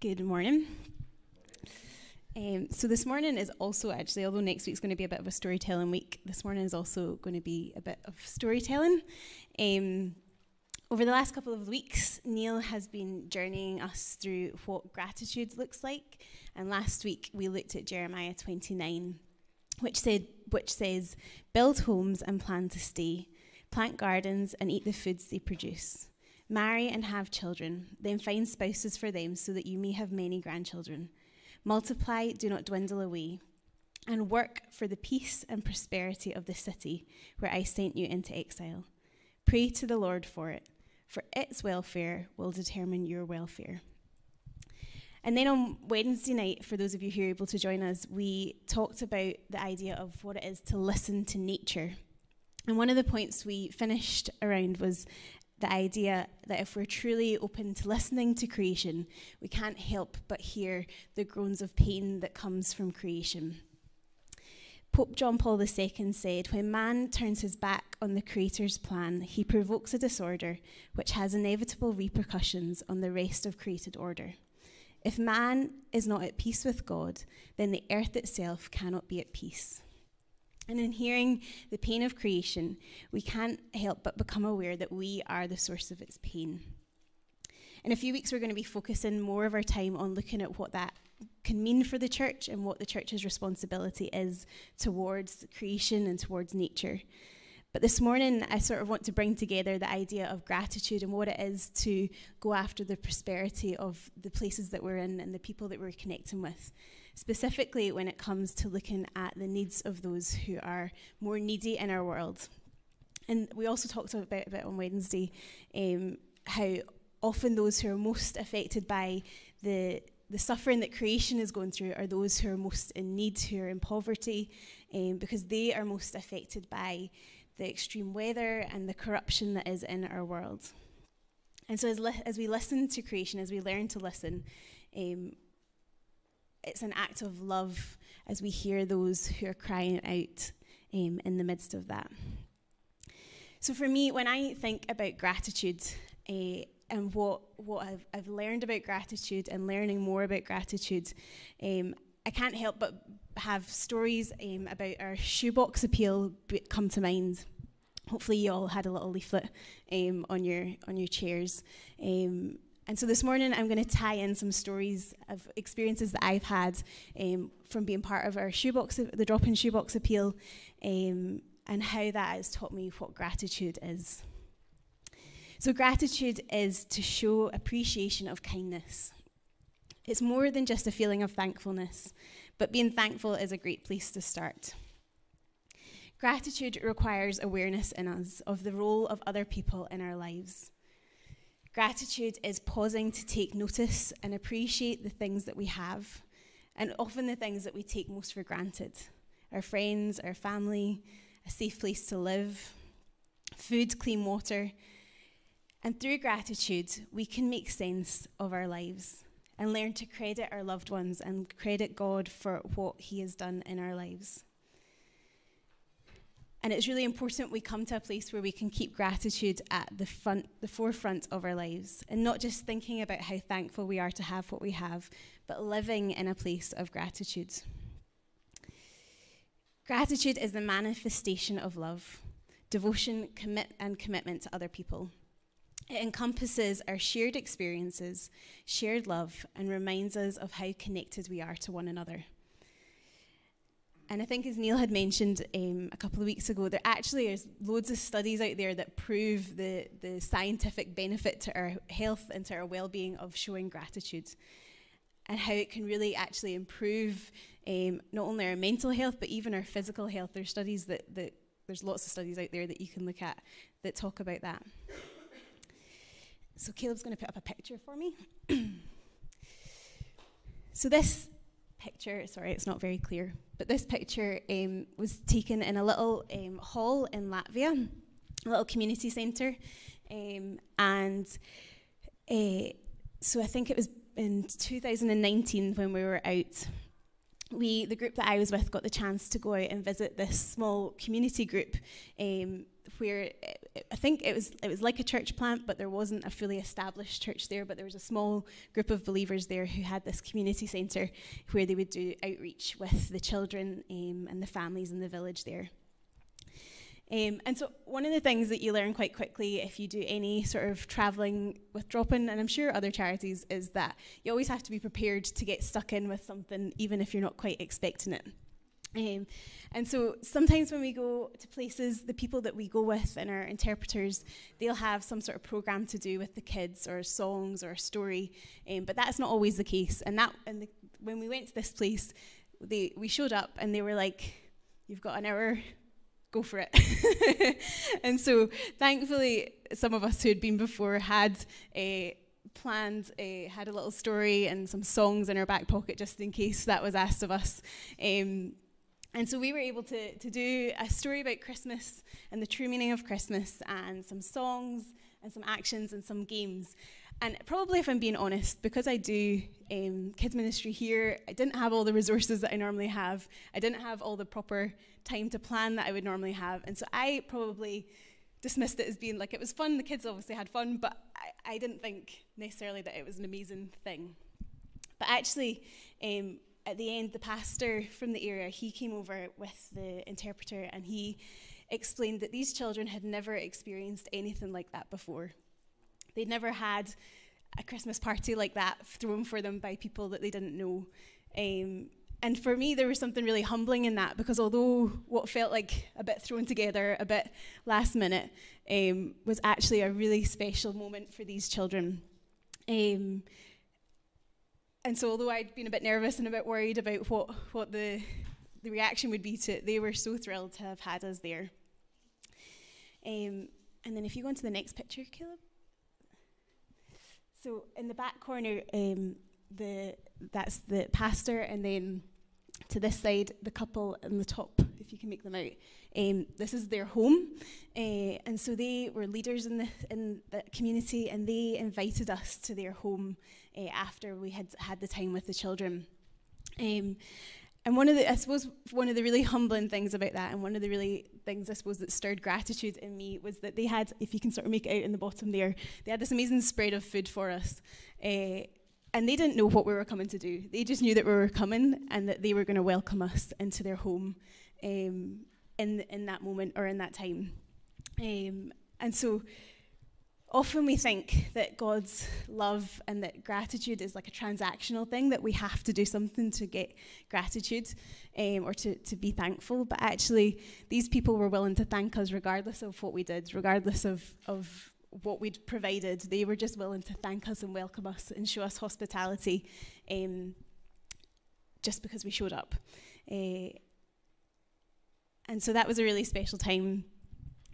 Good morning. Um, so this morning is also actually, although next week's going to be a bit of a storytelling week, this morning is also going to be a bit of storytelling. Um, over the last couple of weeks, Neil has been journeying us through what gratitude looks like, and last week we looked at Jeremiah 29, which said, which says, "Build homes and plan to stay, plant gardens and eat the foods they produce." Marry and have children, then find spouses for them so that you may have many grandchildren. Multiply, do not dwindle away, and work for the peace and prosperity of the city where I sent you into exile. Pray to the Lord for it, for its welfare will determine your welfare. And then on Wednesday night, for those of you who are able to join us, we talked about the idea of what it is to listen to nature. And one of the points we finished around was the idea that if we're truly open to listening to creation, we can't help but hear the groans of pain that comes from creation. Pope John Paul II said, When man turns his back on the Creator's plan, he provokes a disorder which has inevitable repercussions on the rest of created order. If man is not at peace with God, then the earth itself cannot be at peace. And in hearing the pain of creation, we can't help but become aware that we are the source of its pain. In a few weeks, we're going to be focusing more of our time on looking at what that can mean for the church and what the church's responsibility is towards creation and towards nature. But this morning, I sort of want to bring together the idea of gratitude and what it is to go after the prosperity of the places that we're in and the people that we're connecting with specifically when it comes to looking at the needs of those who are more needy in our world. And we also talked about a bit on Wednesday um, how often those who are most affected by the the suffering that creation is going through are those who are most in need, who are in poverty, um, because they are most affected by the extreme weather and the corruption that is in our world. And so, as, li- as we listen to creation, as we learn to listen, um, it's an act of love as we hear those who are crying out um, in the midst of that. So, for me, when I think about gratitude uh, and what, what I've, I've, learned about gratitude and learning more about gratitude, um, I can't help but have stories um, about our shoebox appeal come to mind. Hopefully, you all had a little leaflet um, on your on your chairs. Um, and so this morning, I'm going to tie in some stories of experiences that I've had um, from being part of our shoebox, the drop in shoebox appeal, um, and how that has taught me what gratitude is. So, gratitude is to show appreciation of kindness. It's more than just a feeling of thankfulness, but being thankful is a great place to start. Gratitude requires awareness in us of the role of other people in our lives. Gratitude is pausing to take notice and appreciate the things that we have, and often the things that we take most for granted our friends, our family, a safe place to live, food, clean water. And through gratitude, we can make sense of our lives and learn to credit our loved ones and credit God for what He has done in our lives. And it's really important we come to a place where we can keep gratitude at the front, the forefront of our lives, and not just thinking about how thankful we are to have what we have, but living in a place of gratitude. Gratitude is the manifestation of love, devotion, commit, and commitment to other people. It encompasses our shared experiences, shared love, and reminds us of how connected we are to one another. And I think, as Neil had mentioned um, a couple of weeks ago, there actually is loads of studies out there that prove the, the scientific benefit to our health and to our well being of showing gratitude and how it can really actually improve um, not only our mental health but even our physical health. There's studies that, that there's lots of studies out there that you can look at that talk about that. So Caleb's going to put up a picture for me. so this picture, sorry, it's not very clear, but this picture um, was taken in a little um, hall in Latvia, a little community centre. Um, and uh, so I think it was in 2019 when we were out. We, the group that I was with, got the chance to go out and visit this small community group um, where I think it was it was like a church plant, but there wasn't a fully established church there. But there was a small group of believers there who had this community centre where they would do outreach with the children um, and the families in the village there. Um, and so, one of the things that you learn quite quickly if you do any sort of travelling with Drop In, and I'm sure other charities, is that you always have to be prepared to get stuck in with something, even if you're not quite expecting it. Um, and so sometimes when we go to places, the people that we go with and our interpreters, they'll have some sort of program to do with the kids or songs or a story, um, but that's not always the case. And that, and the, when we went to this place, they, we showed up and they were like, "You've got an hour, go for it." and so thankfully, some of us who had been before had a planned uh, had a little story and some songs in our back pocket just in case that was asked of us. Um, and so we were able to, to do a story about Christmas and the true meaning of Christmas, and some songs, and some actions, and some games. And probably, if I'm being honest, because I do um, kids ministry here, I didn't have all the resources that I normally have. I didn't have all the proper time to plan that I would normally have. And so I probably dismissed it as being like it was fun. The kids obviously had fun, but I, I didn't think necessarily that it was an amazing thing. But actually, um, at the end, the pastor from the area, he came over with the interpreter and he explained that these children had never experienced anything like that before. They'd never had a Christmas party like that thrown for them by people that they didn't know. Um, and for me, there was something really humbling in that because although what felt like a bit thrown together, a bit last minute, um, was actually a really special moment for these children. Um, and so although I'd been a bit nervous and a bit worried about what, what the, the reaction would be to it, they were so thrilled to have had us there. Um, and then if you go into the next picture, Caleb. So in the back corner, um, the that's the pastor, and then to this side, the couple in the top, if you can make them out. Um, this is their home, uh, and so they were leaders in the in the community, and they invited us to their home uh, after we had had the time with the children. Um, and one of the, I suppose, one of the really humbling things about that, and one of the really things I suppose that stirred gratitude in me was that they had, if you can sort of make it out in the bottom there, they had this amazing spread of food for us. Uh, and they didn't know what we were coming to do. They just knew that we were coming and that they were going to welcome us into their home um, in in that moment or in that time. Um, and so often we think that God's love and that gratitude is like a transactional thing, that we have to do something to get gratitude um, or to, to be thankful. But actually, these people were willing to thank us regardless of what we did, regardless of, of what we'd provided. They were just willing to thank us and welcome us and show us hospitality um, just because we showed up. Uh, and so that was a really special time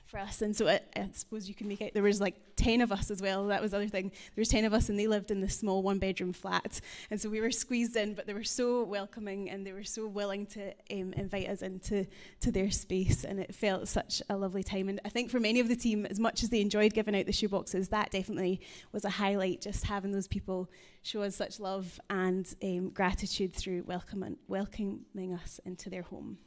for us. And so I, I, suppose you can make out there was like 10 of us as well. That was the other thing. There was 10 of us and they lived in this small one bedroom flat. And so we were squeezed in, but they were so welcoming and they were so willing to um, invite us into to their space. And it felt such a lovely time. And I think for many of the team, as much as they enjoyed giving out the shoeboxes, that definitely was a highlight, just having those people show us such love and um, gratitude through welcoming, welcoming us into their home.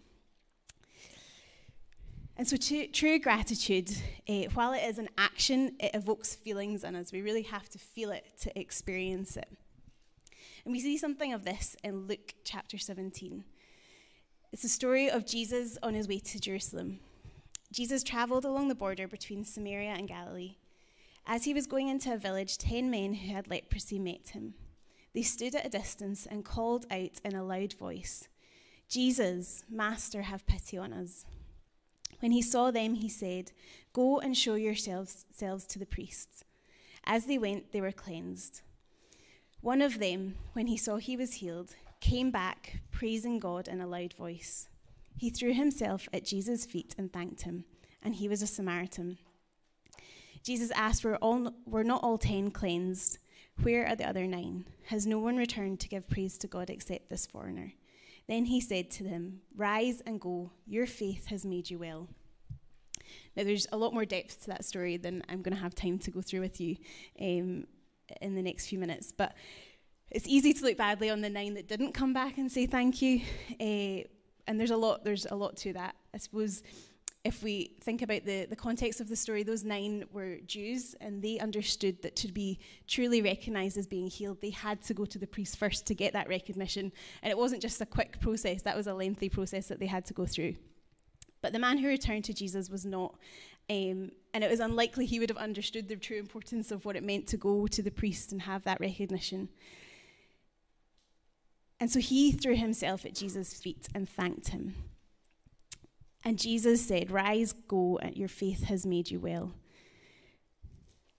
And so, true, true gratitude, uh, while it is an action, it evokes feelings in us. We really have to feel it to experience it. And we see something of this in Luke chapter 17. It's the story of Jesus on his way to Jerusalem. Jesus traveled along the border between Samaria and Galilee. As he was going into a village, ten men who had leprosy met him. They stood at a distance and called out in a loud voice, Jesus, Master, have pity on us. When he saw them, he said, Go and show yourselves, to the priests. As they went, they were cleansed. One of them, when he saw he was healed, came back, praising God in a loud voice. He threw himself at Jesus' feet and thanked him, and he was a Samaritan. Jesus asked, Were, all, were not all ten cleansed? Where are the other nine? Has no one returned to give praise to God except this foreigner? Then he said to them, Rise and go, your faith has made you well. Now, there's a lot more depth to that story than I'm going to have time to go through with you um, in the next few minutes. But it's easy to look badly on the nine that didn't come back and say thank you. Uh, and there's a lot, there's a lot to that. I suppose if we think about the, the context of the story, those nine were Jews and they understood that to be truly recognized as being healed, they had to go to the priest first to get that recognition. And it wasn't just a quick process, that was a lengthy process that they had to go through. But the man who returned to Jesus was not, um, and it was unlikely he would have understood the true importance of what it meant to go to the priest and have that recognition. And so he threw himself at Jesus' feet and thanked him. And Jesus said, Rise, go, and your faith has made you well.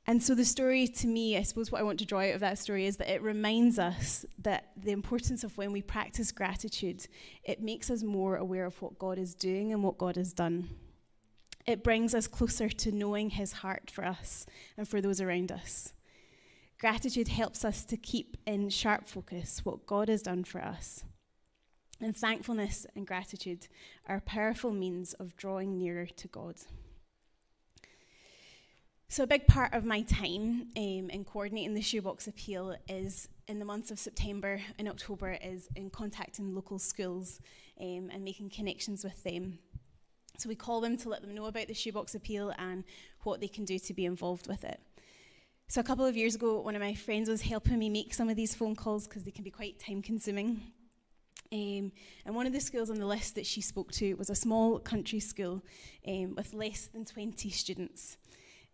And so, the story to me, I suppose what I want to draw out of that story is that it reminds us that the importance of when we practice gratitude, it makes us more aware of what God is doing and what God has done. It brings us closer to knowing His heart for us and for those around us. Gratitude helps us to keep in sharp focus what God has done for us and thankfulness and gratitude are powerful means of drawing nearer to God. So, a big part of my time um, in coordinating the Shoebox Appeal is in the months of September and October is in contacting local schools um, and making connections with them. So, we call them to let them know about the Shoebox Appeal and what they can do to be involved with it. So, a couple of years ago, one of my friends was helping me make some of these phone calls because they can be quite time consuming. Um, and one of the schools on the list that she spoke to was a small country school um, with less than 20 students.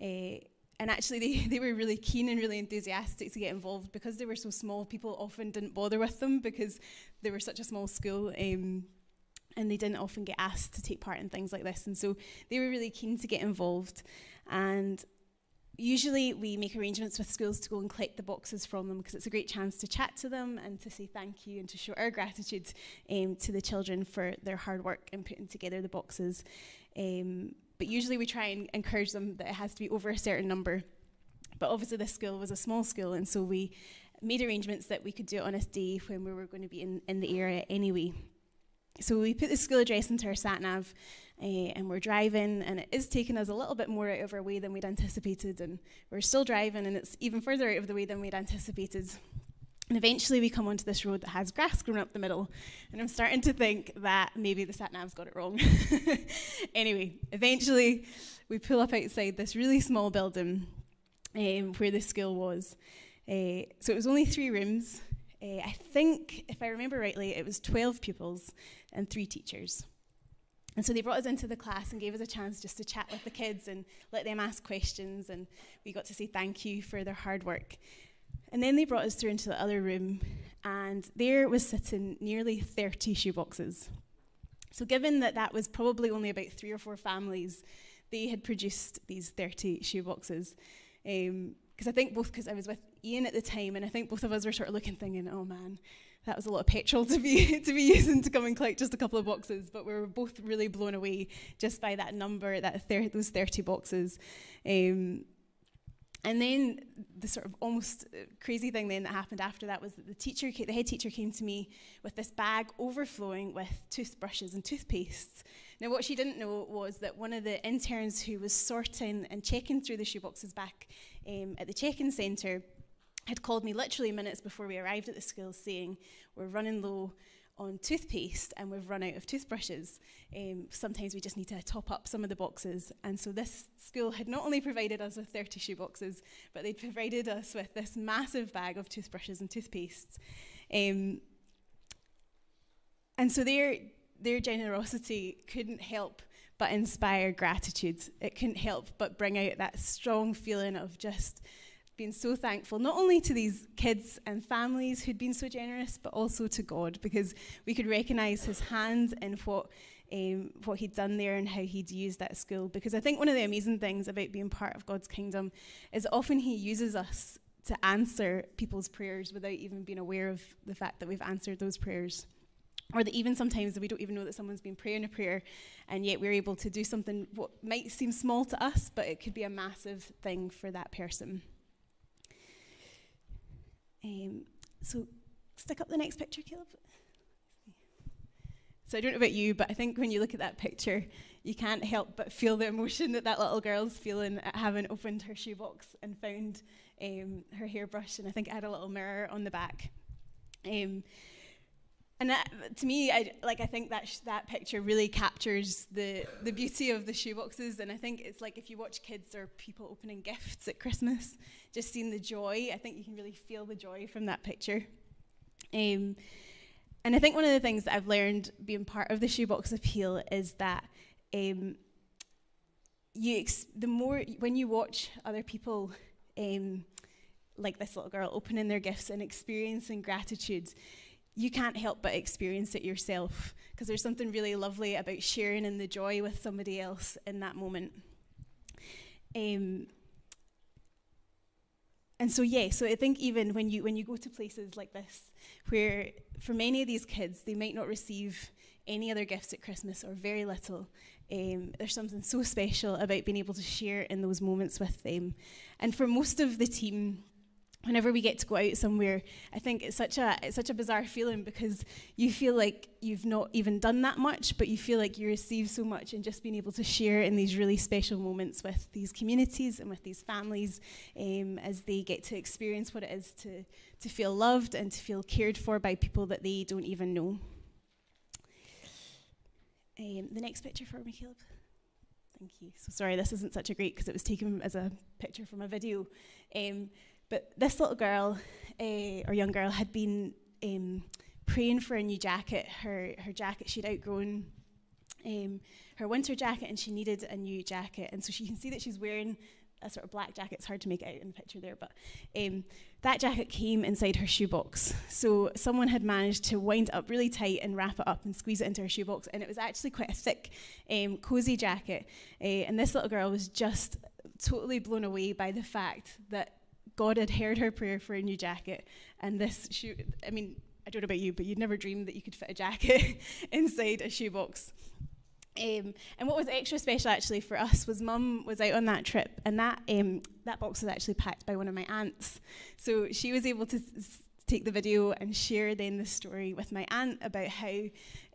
Uh, and actually, they, they were really keen and really enthusiastic to get involved because they were so small. People often didn't bother with them because they were such a small school. Um, and they didn't often get asked to take part in things like this. And so they were really keen to get involved. And usually we make arrangements with schools to go and collect the boxes from them because it's a great chance to chat to them and to say thank you and to show our gratitude um, to the children for their hard work in putting together the boxes. Um, but usually we try and encourage them that it has to be over a certain number. But obviously, this school was a small school, and so we made arrangements that we could do it on a day when we were going to be in, in the area anyway. So we put the school address into our sat nav uh, and we're driving, and it is taking us a little bit more out of our way than we'd anticipated. And we're still driving, and it's even further out of the way than we'd anticipated. And eventually, we come onto this road that has grass growing up the middle, and I'm starting to think that maybe the sat nav's got it wrong. anyway, eventually, we pull up outside this really small building um, where the school was. Uh, so it was only three rooms. Uh, I think, if I remember rightly, it was 12 pupils and three teachers. And so they brought us into the class and gave us a chance just to chat with the kids and let them ask questions. And we got to say thank you for their hard work. And then they brought us through into the other room, and there was sitting nearly 30 shoeboxes. So, given that that was probably only about three or four families, they had produced these 30 shoeboxes. Because I think both, because I was with Ian at the time, and I think both of us were sort of looking, thinking, oh man, that was a lot of petrol to be to be using to come and collect just a couple of boxes. But we were both really blown away just by that number, that thir- those thirty boxes. Um, and then the sort of almost uh, crazy thing then that happened after that was that the teacher, the head teacher, came to me with this bag overflowing with toothbrushes and toothpastes. Now, what she didn't know was that one of the interns who was sorting and checking through the shoeboxes back um, at the check-in centre had called me literally minutes before we arrived at the school saying, We're running low on toothpaste and we've run out of toothbrushes. Um, sometimes we just need to top up some of the boxes. And so this school had not only provided us with 30 shoeboxes, but they'd provided us with this massive bag of toothbrushes and toothpastes. Um, and so their, their generosity couldn't help but inspire gratitude. It couldn't help but bring out that strong feeling of just being so thankful, not only to these kids and families who'd been so generous, but also to God, because we could recognize his hand in what, um, what he'd done there and how he'd used that school. Because I think one of the amazing things about being part of God's kingdom is often he uses us to answer people's prayers without even being aware of the fact that we've answered those prayers. Or that even sometimes we don't even know that someone's been praying a prayer, and yet we're able to do something what might seem small to us, but it could be a massive thing for that person. Um, so stick up the next picture, Caleb. So I don't know about you, but I think when you look at that picture, you can't help but feel the emotion that that little girl's feeling at having opened her shoebox and found um, her hairbrush, and I think it had a little mirror on the back. Um, and that, to me, I, like I think that that picture really captures the the beauty of the shoeboxes, and I think it's like if you watch kids or people opening gifts at Christmas, just seeing the joy, I think you can really feel the joy from that picture. Um, and I think one of the things that I've learned being part of the shoebox appeal is that um, you the more when you watch other people. Um, like this little girl opening their gifts and experiencing gratitude you can't help but experience it yourself because there's something really lovely about sharing in the joy with somebody else in that moment. Um, and so yeah, so I think even when you when you go to places like this, where for many of these kids they might not receive any other gifts at Christmas or very little, um, there's something so special about being able to share in those moments with them. And for most of the team, whenever we get to go out somewhere, I think it's such a it's such a bizarre feeling because you feel like you've not even done that much, but you feel like you receive so much and just being able to share in these really special moments with these communities and with these families um, as they get to experience what it is to to feel loved and to feel cared for by people that they don't even know. Um, the next picture for me, Caleb. Thank you. So sorry, this isn't such a great because it was taken as a picture from a video. Um, but this little girl, uh, or young girl, had been um, praying for a new jacket. Her, her jacket, she'd outgrown um, her winter jacket and she needed a new jacket. And so she can see that she's wearing a sort of black jacket. It's hard to make out in the picture there, but um, that jacket came inside her shoebox. So someone had managed to wind it up really tight and wrap it up and squeeze it into her shoebox. And it was actually quite a thick, um, cozy jacket. Uh, and this little girl was just totally blown away by the fact that God had heard her prayer for a new jacket, and this shoe, I mean, I don't know about you, but you'd never dreamed that you could fit a jacket inside a shoebox. Um, and what was extra special actually for us was mum was out on that trip, and that um, that box was actually packed by one of my aunts. So she was able to take the video and share then the story with my aunt about how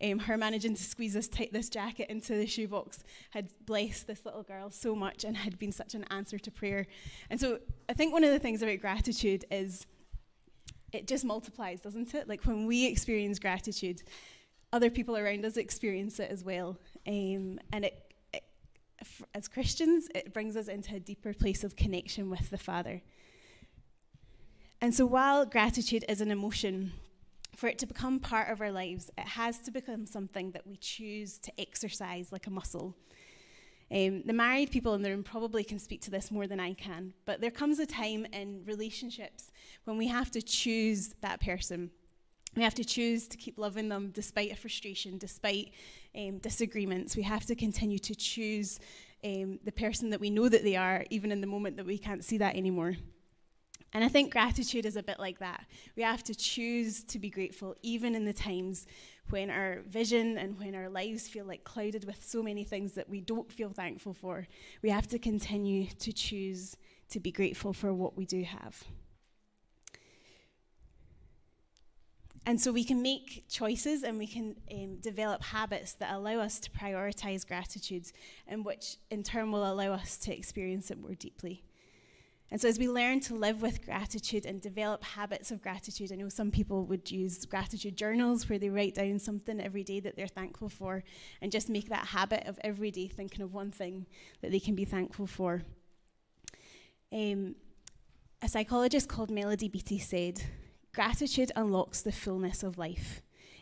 um, her managing to squeeze this, t- this jacket into the shoebox had blessed this little girl so much and had been such an answer to prayer. And so I think one of the things about gratitude is it just multiplies, doesn't it? Like when we experience gratitude, other people around us experience it as well. Um, and it, it, as Christians, it brings us into a deeper place of connection with the Father. And so while gratitude is an emotion, for it to become part of our lives, it has to become something that we choose to exercise like a muscle. Um, the married people in the room probably can speak to this more than I can, but there comes a time in relationships when we have to choose that person. We have to choose to keep loving them despite a frustration, despite um, disagreements. We have to continue to choose um, the person that we know that they are, even in the moment that we can't see that anymore. And I think gratitude is a bit like that. We have to choose to be grateful, even in the times when our vision and when our lives feel like clouded with so many things that we don't feel thankful for. We have to continue to choose to be grateful for what we do have. And so we can make choices and we can um, develop habits that allow us to prioritize gratitude, and which in turn will allow us to experience it more deeply. And so, as we learn to live with gratitude and develop habits of gratitude, I know some people would use gratitude journals where they write down something every day that they're thankful for and just make that habit of every day thinking of one thing that they can be thankful for. Um, a psychologist called Melody Beattie said, Gratitude unlocks the fullness of life.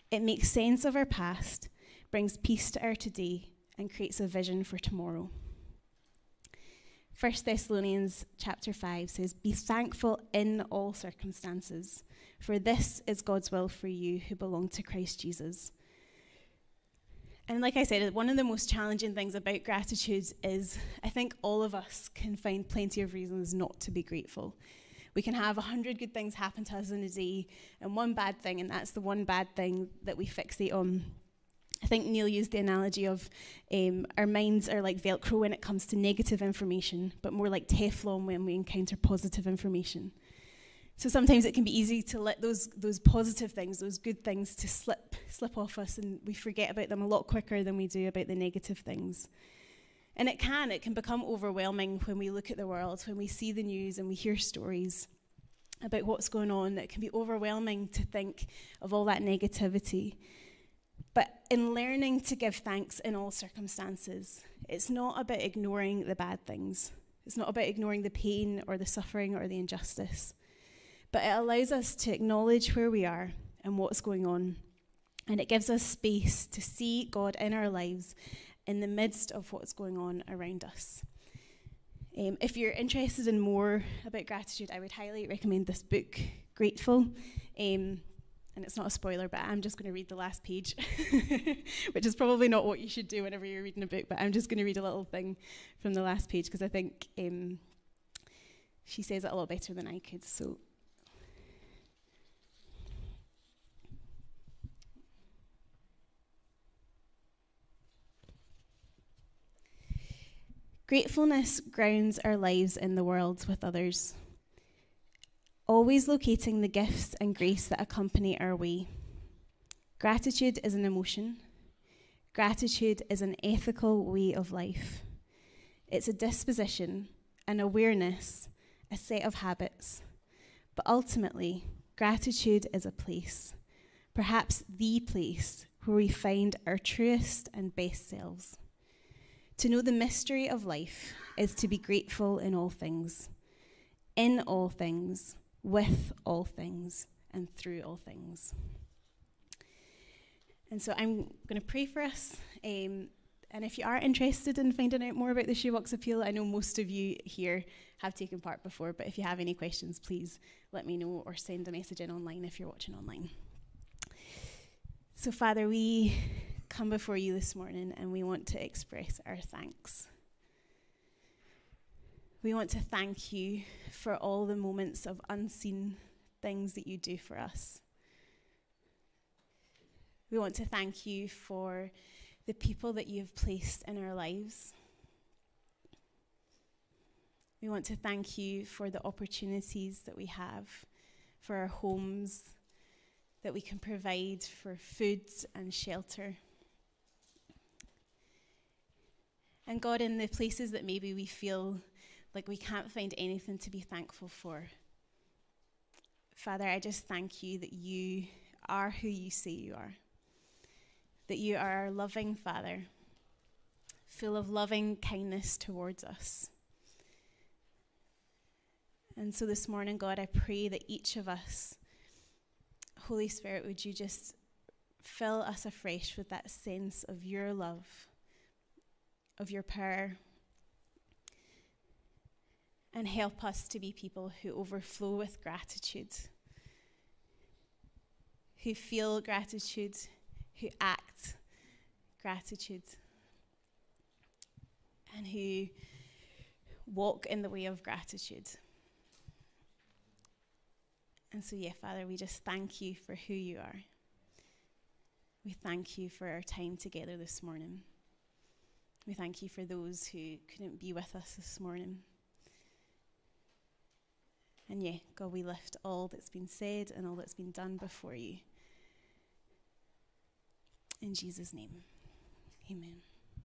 It makes sense of our past, brings peace to our today, and creates a vision for tomorrow. 1 Thessalonians chapter 5 says, Be thankful in all circumstances, for this is God's will for you who belong to Christ Jesus. And like I said, one of the most challenging things about gratitude is I think all of us can find plenty of reasons not to be grateful. We can have a hundred good things happen to us in a day and one bad thing, and that's the one bad thing that we fixate on. I think Neil used the analogy of um, our minds are like Velcro when it comes to negative information, but more like Teflon when we encounter positive information. So sometimes it can be easy to let those those positive things, those good things, to slip slip off us, and we forget about them a lot quicker than we do about the negative things. And it can it can become overwhelming when we look at the world, when we see the news and we hear stories. about what's going on. It can be overwhelming to think of all that negativity. But in learning to give thanks in all circumstances, it's not about ignoring the bad things. It's not about ignoring the pain or the suffering or the injustice. But it allows us to acknowledge where we are and what's going on. And it gives us space to see God in our lives in the midst of what's going on around us. Um, if you're interested in more about gratitude, I would highly recommend this book, Grateful. Um, and it's not a spoiler, but I'm just going to read the last page, which is probably not what you should do whenever you're reading a book, but I'm just going to read a little thing from the last page because I think um, she says it a lot better than I could. So Gratefulness grounds our lives in the world with others, always locating the gifts and grace that accompany our way. Gratitude is an emotion, gratitude is an ethical way of life. It's a disposition, an awareness, a set of habits. But ultimately, gratitude is a place, perhaps the place where we find our truest and best selves. To know the mystery of life is to be grateful in all things, in all things, with all things, and through all things. And so I'm going to pray for us. Um, and if you are interested in finding out more about the Shoebox Appeal, I know most of you here have taken part before, but if you have any questions, please let me know or send a message in online if you're watching online. So, Father, we come before you this morning and we want to express our thanks. We want to thank you for all the moments of unseen things that you do for us. We want to thank you for the people that you have placed in our lives. We want to thank you for the opportunities that we have for our homes, that we can provide for food and shelter. And God, in the places that maybe we feel like we can't find anything to be thankful for, Father, I just thank you that you are who you say you are, that you are our loving Father, full of loving kindness towards us. And so this morning, God, I pray that each of us, Holy Spirit, would you just fill us afresh with that sense of your love of your power. And help us to be people who overflow with gratitude, who feel gratitude, who act gratitude, and who walk in the way of gratitude. And so, yeah, Father, we just thank you for who you are. We thank you for our time together this morning. We thank you for those who couldn't be with us this morning. And yeah, God, we lift all that's been said and all that's been done before you. In Jesus' name, amen.